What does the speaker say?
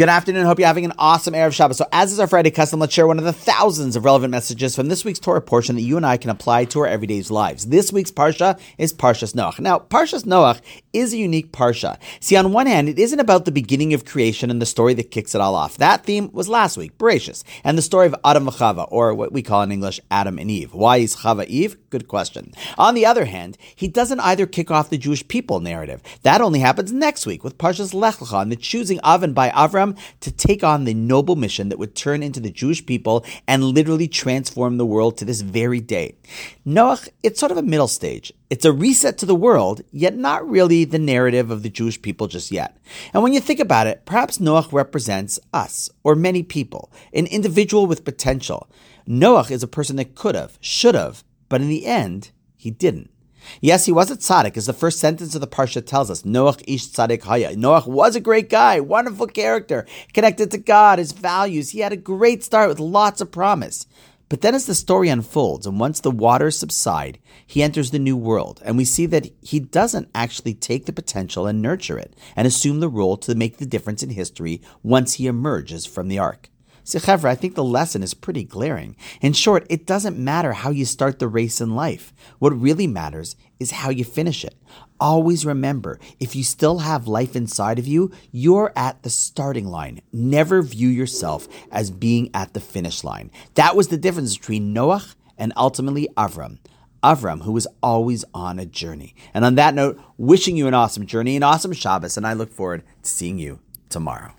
Good afternoon. Hope you're having an awesome Erev Shabbos. So, as is our Friday custom, let's share one of the thousands of relevant messages from this week's Torah portion that you and I can apply to our everyday lives. This week's Parsha is Parshas Noach. Now, Parshas Noach is a unique Parsha. See, on one hand, it isn't about the beginning of creation and the story that kicks it all off. That theme was last week, Bereshis, and the story of Adam and Chava, or what we call in English Adam and Eve. Why is Chava Eve? Good question. On the other hand, he doesn't either kick off the Jewish people narrative. That only happens next week with Parshas Lech Lecha and the choosing of and by Avram to take on the noble mission that would turn into the Jewish people and literally transform the world to this very day. Noach, it's sort of a middle stage. It's a reset to the world, yet not really the narrative of the Jewish people just yet. And when you think about it, perhaps Noach represents us, or many people, an individual with potential. Noach is a person that could have, should have, but in the end, he didn't. Yes, he was a tzaddik, as the first sentence of the parsha tells us. Noach ish tzaddik haya. Noach was a great guy, wonderful character, connected to God, his values. He had a great start with lots of promise. But then, as the story unfolds, and once the waters subside, he enters the new world, and we see that he doesn't actually take the potential and nurture it, and assume the role to make the difference in history once he emerges from the ark. Sechevra, I think the lesson is pretty glaring. In short, it doesn't matter how you start the race in life. What really matters is how you finish it. Always remember, if you still have life inside of you, you're at the starting line. Never view yourself as being at the finish line. That was the difference between Noach and ultimately Avram. Avram, who was always on a journey. And on that note, wishing you an awesome journey, an awesome Shabbos, and I look forward to seeing you tomorrow.